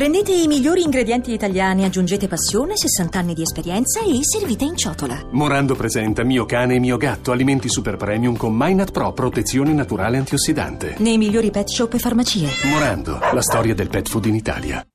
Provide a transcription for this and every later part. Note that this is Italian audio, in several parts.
Prendete i migliori ingredienti italiani, aggiungete passione, 60 anni di esperienza e servite in ciotola. Morando presenta Mio cane e mio gatto, alimenti super premium con Minat Pro, protezione naturale antiossidante. Nei migliori pet shop e farmacie. Morando, la storia del pet food in Italia.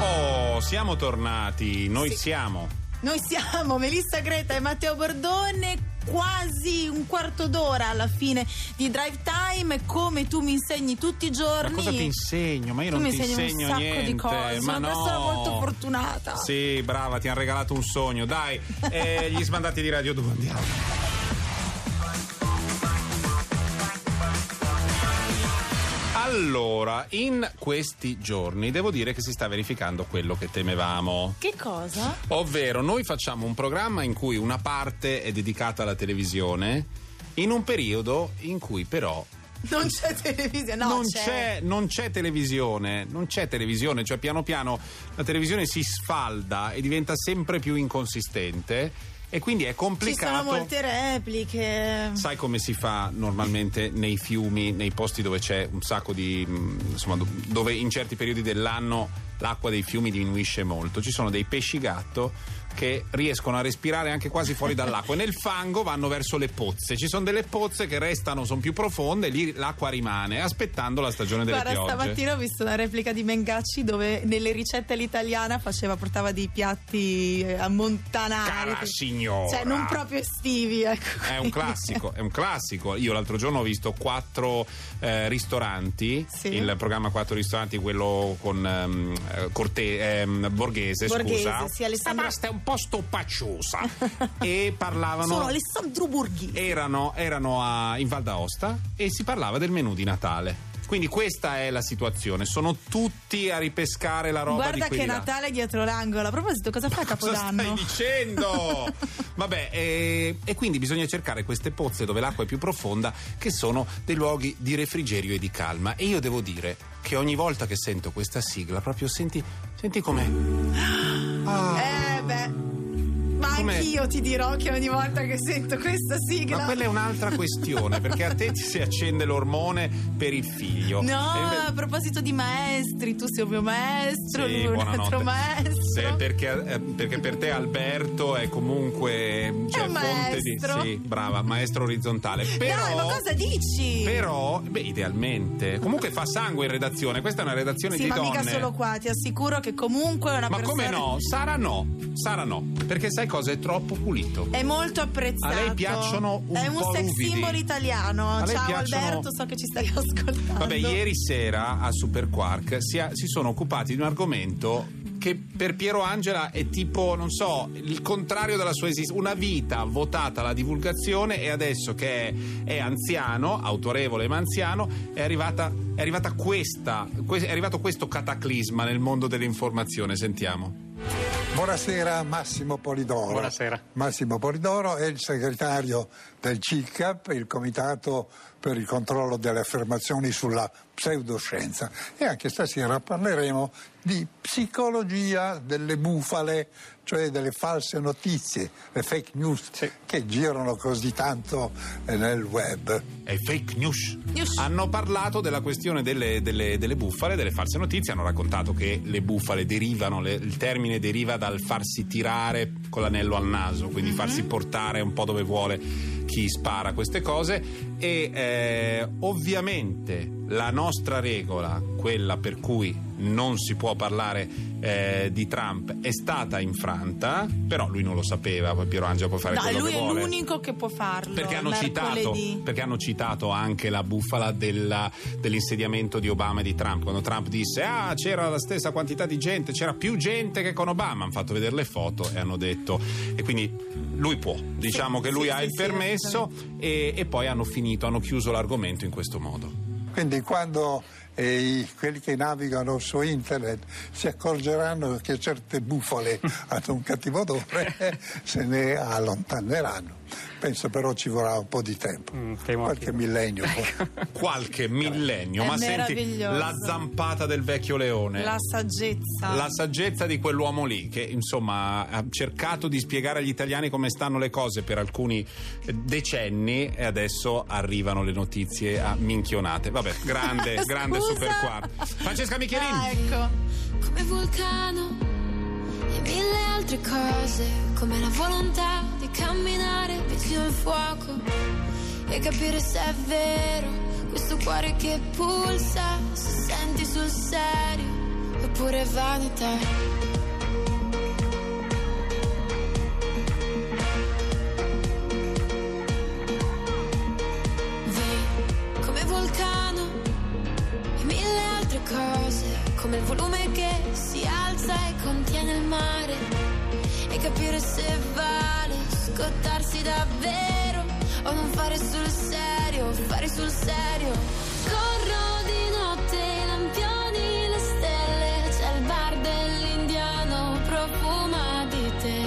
Oh, siamo tornati, noi siamo. Noi siamo Melissa Greta e Matteo Bordone, quasi un quarto d'ora alla fine di drive time, come tu mi insegni tutti i giorni. Ma cosa ti insegno? Ma io tu non mi ti insegni insegno un sacco niente. di cose, ma sono no. persona molto fortunata. Sì, brava, ti hanno regalato un sogno. Dai, eh, gli sbandati di Radio 2 andiamo. Allora, in questi giorni devo dire che si sta verificando quello che temevamo. Che cosa? Ovvero, noi facciamo un programma in cui una parte è dedicata alla televisione, in un periodo in cui però Non c'è televisione, no, non, c'è, non c'è televisione, non c'è televisione, cioè piano piano la televisione si sfalda e diventa sempre più inconsistente e quindi è Ci complicato. sono molte repliche. Sai come si fa normalmente nei fiumi, nei posti dove c'è un sacco di. mh, insomma, do- dove in certi periodi dell'anno l'acqua dei fiumi diminuisce molto? Ci sono dei pesci gatto che riescono a respirare anche quasi fuori dall'acqua e nel fango vanno verso le pozze. Ci sono delle pozze che restano, sono più profonde lì l'acqua rimane aspettando la stagione delle Guarda, piogge. stamattina ho visto una replica di Mengacci dove nelle ricette all'italiana faceva, portava dei piatti eh, a montanare. Cara signora. Cioè, non proprio estivi, ecco. È un classico, è un classico. Io l'altro giorno ho visto quattro eh, ristoranti, Sì. il programma Quattro ristoranti, quello con ehm, eh, Corte- ehm, Borghese, Borghese, scusa. sì, Alessandro- Ma basta, un po' stoppacciusa. e parlavano... Sono Alessandro Borghini. erano, erano a- in Val d'Aosta e si parlava del menù di Natale. Quindi questa è la situazione, sono tutti a ripescare la roba Guarda che là. Natale è dietro l'angolo. A proposito, cosa fa Cosa Capodanno? stai dicendo? Vabbè, e, e quindi bisogna cercare queste pozze dove l'acqua è più profonda, che sono dei luoghi di refrigerio e di calma. E io devo dire che ogni volta che sento questa sigla, proprio senti, senti com'è. Eh beh. Ma Com'è? anch'io ti dirò che ogni volta che sento questa sigla. Ma quella è un'altra questione, perché a te ti si accende l'ormone per il figlio. No, E inve- a proposito di maestri, tu sei un mio maestro, Sì, lui un altro maestro. Perché, eh, perché per te Alberto è comunque cioè, È un fonte di sì, brava, maestro orizzontale. Però Dai, ma cosa dici? Però, beh, idealmente. Comunque fa sangue in redazione. Questa è una redazione sì, di ma donne. mica solo qua, ti assicuro che comunque è una Ma persona. come no? Sara no. Sara no. Perché sai cosa? È troppo pulito. È molto apprezzato. A lei piacciono un È un po' sex ruvidi. symbol italiano. Ciao piacciono- Alberto, so che ci stai ascoltando. Vabbè, ieri sera a Super Quark si, ha- si sono occupati di un argomento che per Piero Angela è tipo, non so, il contrario della sua esistenza. Una vita votata alla divulgazione e adesso che è, è anziano, autorevole ma anziano, è arrivata, è arrivata questa, que- è arrivato questo cataclisma nel mondo dell'informazione. Sentiamo. Buonasera Massimo Polidoro. Buonasera. Massimo Polidoro è il segretario del CICAP, il Comitato per il controllo delle affermazioni sulla pseudoscienza. E anche stasera parleremo di psicologia delle bufale, cioè delle false notizie, le fake news Sì. che girano così tanto eh, nel web. È fake news. News. Hanno parlato della questione delle, delle- delle bufale, delle false notizie, hanno raccontato che le bufale derivano, le- il termine deriva dal farsi tirare con l'anello al naso, quindi farsi portare un po' dove vuole chi spara queste cose e eh, ovviamente la nostra regola, quella per cui non si può parlare eh, di Trump, è stata infranta, però lui non lo sapeva, poi Piero Angela può fare No, quello lui è l'unico che può farlo. Perché hanno, citato, perché hanno citato anche la bufala della- dell'insediamento di Obama e di Trump, quando Trump disse ah c'era la stessa quantità di gente, c'era più gente che con Obama, hanno fatto vedere le foto e hanno detto e quindi lui può, diciamo che lui sì, ha sì, il sì, permesso e, e poi hanno finito, hanno chiuso l'argomento in questo modo. Quindi quando e i- quelli che navigano su internet si accorgeranno che certe bufale hanno un cattivo odore, se ne allontaneranno. Penso però ci vorrà un po' di tempo, Mm, qualche millennio. poi. Qualche millennio, ma senti la zampata del vecchio leone. La saggezza. La saggezza di quell'uomo lì che insomma ha cercato di spiegare agli italiani come stanno le cose per alcuni decenni e adesso arrivano le notizie a minchionate. Vabbè, grande, grande super quarto. Francesca Michelin. Ah, ecco. come vulcano e mille altre cose, come la volontà camminare vicino al fuoco e capire se è vero questo cuore che pulsa, se senti sul serio oppure vanità. Vai come vulcano e mille altre cose, come il volume che si alza e contiene il mare, e capire se scottarsi davvero o non fare sul serio, fare sul serio. Corro di notte, i lampioni, le stelle, c'è il bar dell'indiano, profuma di te.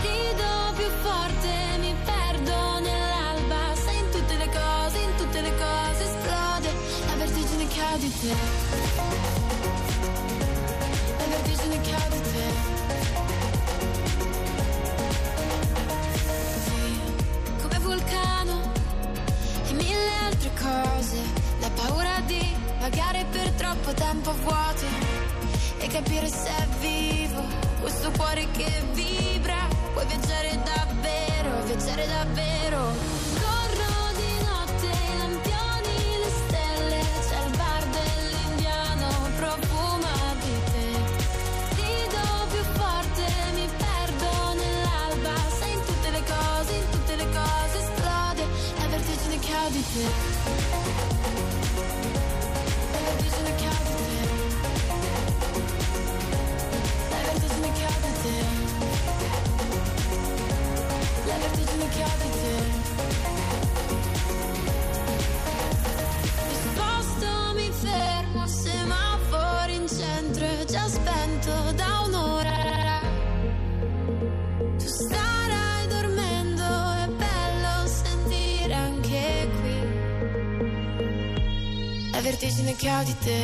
Rido più forte, mi perdo nell'alba, sai in tutte le cose, in tutte le cose esplode la vertigine che ha di te. Questo cuore che vibra. Puoi viaggiare davvero, viaggiare davvero. Corro vertigine che ho di te.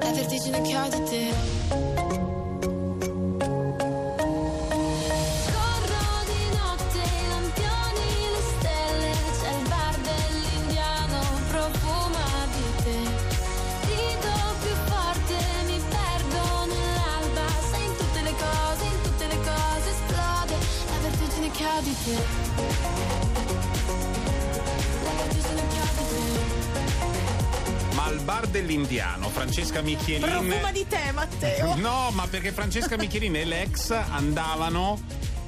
La vertigine che ho di te. Corro bar dell'indiano, Francesca Michelin. Profuma di te, Matteo. No, ma perché Francesca Michelin e l'ex andavano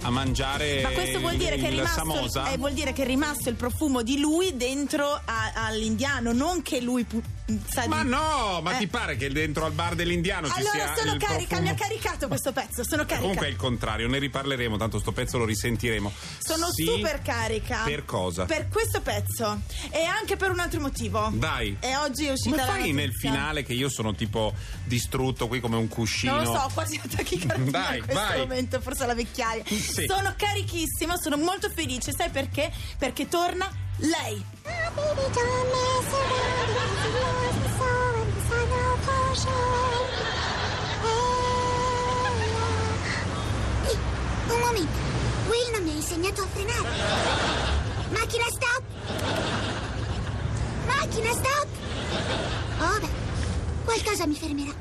a mangiare Ma questo vuol dire, il, che è rimasto, eh, vuol dire che è rimasto il profumo di lui dentro a- all'indiano, non che lui pu- sa Ma di... no, ma Eh. ti pare che dentro al bar dell'indiano ci Allora sia sono il carica, profumo? mi ha caricato questo pezzo, sono carica. Comunque è il contrario, ne riparleremo, tanto sto pezzo lo risentiremo. Sono Sì, super carica. Per cosa? Per questo pezzo. E anche per un altro motivo. Dai. E oggi è uscita Come la fai nel notizia. finale che io sono tipo distrutto qui come un cuscino? Non lo so, quasi attacchi cardiaci Dai, in questo vai. momento, forse la vecchiaia. Sì. Sono carichissima, sono molto felice, sai perché? Perché torna lei. Ehi, un momento, Will non mi ha insegnato a frenare. Macchina stop! Macchina stop! Oh beh, qualcosa mi fermerà.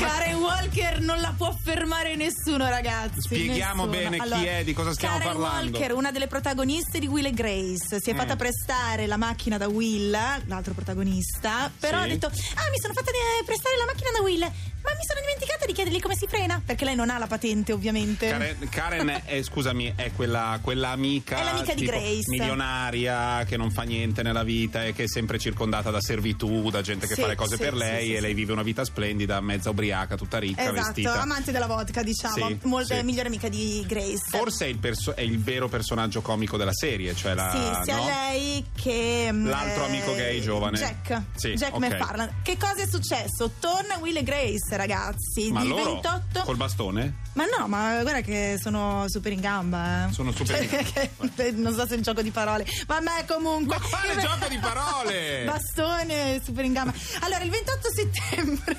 Karen Walker non la può fermare nessuno, ragazzi. Spieghiamo nessuno. bene chi è, di cosa stiamo Karen parlando. Walker, una delle protagoniste di Will e Grace, si è fatta Mm. prestare la macchina da Will, l'altro protagonista, però Sì. ha detto: Ah, mi sono fatta eh, prestare la macchina da Will. Ma mi sono dimenticata di chiedergli come si frena, perché lei non ha la patente, ovviamente. Karen, Karen è, scusami, è quella, quella amica, È l'amica di Grace. milionaria che non fa niente nella vita e che è sempre circondata da servitù, da gente che Sì, fa le cose sì, per lei sì, e lei vive una vita splendida, mezza ubriaca, tutta ricca, Esatto, vestita. amante della vodka, diciamo. Molto migliore amica di Grace. Forse è il, perso- è il vero personaggio comico della serie, cioè la. Sì, sia no? lei che mm, L'altro amico gay giovane. Jack. Jack ok. McFarland. Che cosa è successo? Torna Will e Grace, ragazzi. Ma il loro 28. col bastone? Ma no, ma guarda che sono super in gamba. eh. Sono super in Cioè, che- non so se è un gioco di parole. Vabbè, comunque. Ma quale gioco di parole? Bastone, super in gamba. Allora, il 28 settembre.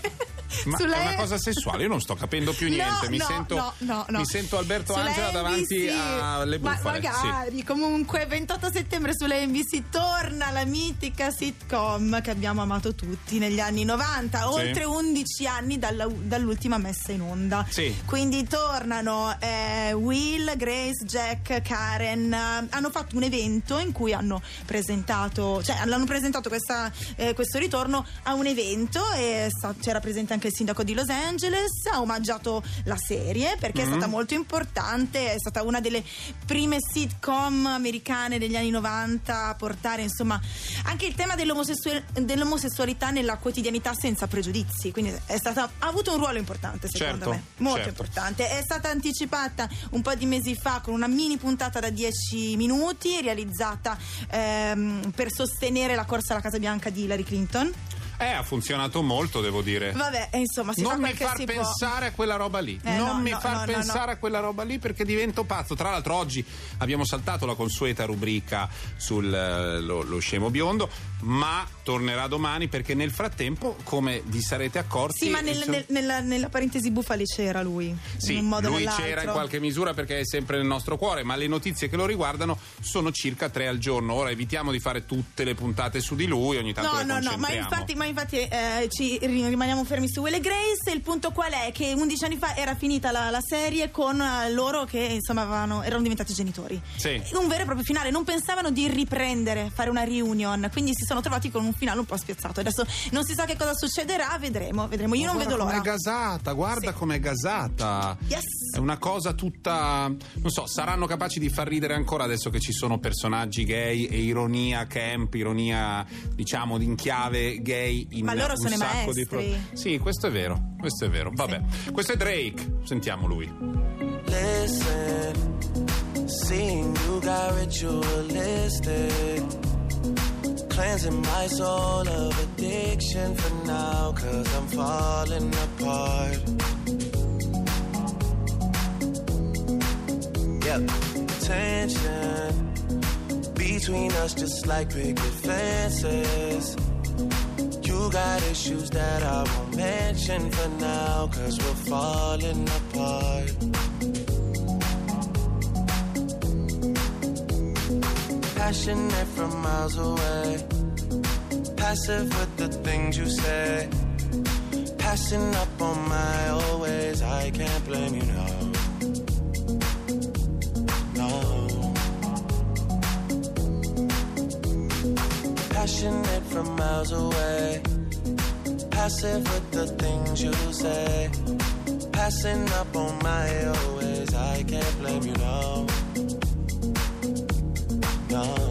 Ma sulla è una cosa sessuale, io non sto capendo più niente. No, mi, no, sento, no, mi sento Alberto Sulla Angela davanti NBC. alle Ma bufale. Sì. magari, comunque, 28 settembre sulla NBC torna la mitica sitcom che abbiamo amato tutti negli anni 90, oltre 11 anni dalla- dall'ultima messa in onda. Sì. Quindi tornano eh, Will, Grace, Jack, Karen. eh, hanno fatto un evento in cui hanno presentato, cioè hanno presentato questa, eh, questo ritorno a un evento e sta- c'era presente anche il sindaco di Los Angeles. Ha omaggiato la serie perché è Mm-hmm. stata molto importante. È stata una delle prime sitcom americane degli anni 90 a portare insomma anche il tema dell'omosessual- dell'omosessualità nella quotidianità senza pregiudizi. Quindi è stata, ha avuto un ruolo importante secondo Certo, me, molto certo. importante. È stata anticipata un po' di mesi fa con una mini puntata da 10 minuti realizzata ehm, per sostenere la corsa alla Casa Bianca di Hillary Clinton. Eh, ha funzionato molto, devo dire. Vabbè, eh, insomma, si non mi far si può. pensare a quella roba lì. Eh, non no, mi no, far no, pensare a quella roba lì perché divento pazzo. Tra l'altro, oggi abbiamo saltato la consueta rubrica sul eh, scemo biondo, ma tornerà domani perché nel frattempo, come vi sarete accorti. Sì, ma nel- insomma- nel- nella, nella parentesi bufali c'era lui. Sì, in un modo o lui nell'altro. c'era in qualche misura perché è sempre nel nostro cuore, ma le notizie che lo riguardano sono circa tre al giorno. Ora evitiamo di fare tutte le puntate su di lui, ogni tanto No, le no, no, ma infatti, ma infatti eh, ci ri- rimaniamo fermi su Will e Grace. Il punto qual è? Che 11 anni fa era finita la, la serie con eh, loro che insomma avevano- erano diventati genitori. Sì. Un vero e proprio finale, non pensavano di riprendere, fare una reunion, quindi si sono trovati con un finale un po' spiazzato. Adesso non si sa che cosa succederà, vedremo, vedremo. Io Ma non vedo guarda l'ora. com'è gasata, guarda Sì. com'è gasata. Yes. È una cosa tutta. Non so, saranno capaci di far ridere ancora adesso che ci sono personaggi gay e ironia camp, ironia diciamo in chiave gay in Ma loro un sono i sacco di maestri. Sì, questo è vero, questo è vero. Vabbè, questo è Drake, sentiamo lui. Listen, seeing you got ritualistic. Cleansing my soul of addiction for now, cause I'm falling apart. Yep, tension between us just like picket fences. You got issues that I won't mention for now, cause we're falling apart. Passionate from miles away, passive with the things you say. Passing up on my always, I can't blame you, no. No. Passionate from miles away, passive with the things you say. Passing up on my always, I can't blame you, no. No.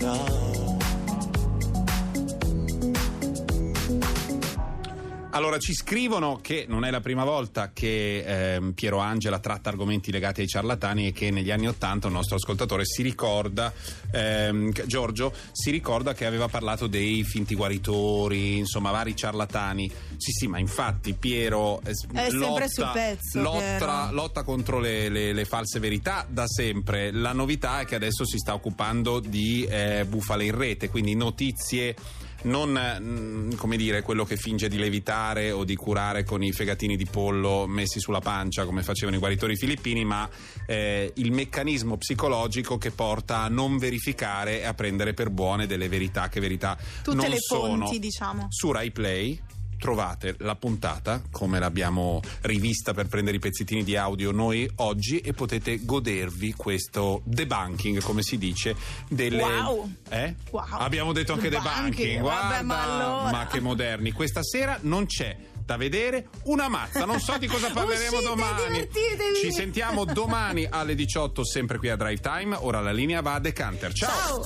No. Allora, ci scrivono che non è la prima volta che ehm, Piero Angela tratta argomenti legati ai ciarlatani e che negli anni Ottanta un nostro ascoltatore si ricorda, ehm, Giorgio, si ricorda che aveva parlato dei finti guaritori, insomma, vari ciarlatani. Sì, sì, ma infatti Piero eh, È sempre lotta, sul pezzo, lotta, lotta contro le, le- le false verità da sempre. La novità è che adesso si sta occupando di eh, bufale in rete, quindi notizie non mm, come dire quello che finge di levitare o di curare con i fegatini di pollo messi sulla pancia come facevano i guaritori filippini, ma eh, il meccanismo psicologico che porta a non verificare e a prendere per buone delle verità che verità Tutte non le sono. fonti, diciamo. Su Rai Play trovate la puntata come l'abbiamo rivista per prendere i pezzettini di audio noi oggi e potete godervi questo debunking come si dice delle Wow. eh? Wow. abbiamo detto anche Debunking, debunking vabbè, guarda ma allora. ma che moderni questa sera non c'è da vedere una mazza non so di cosa parleremo Uscite, domani ci sentiamo domani alle 18 sempre qui a Drive Time ora la linea va a Decanter ciao. Ciao.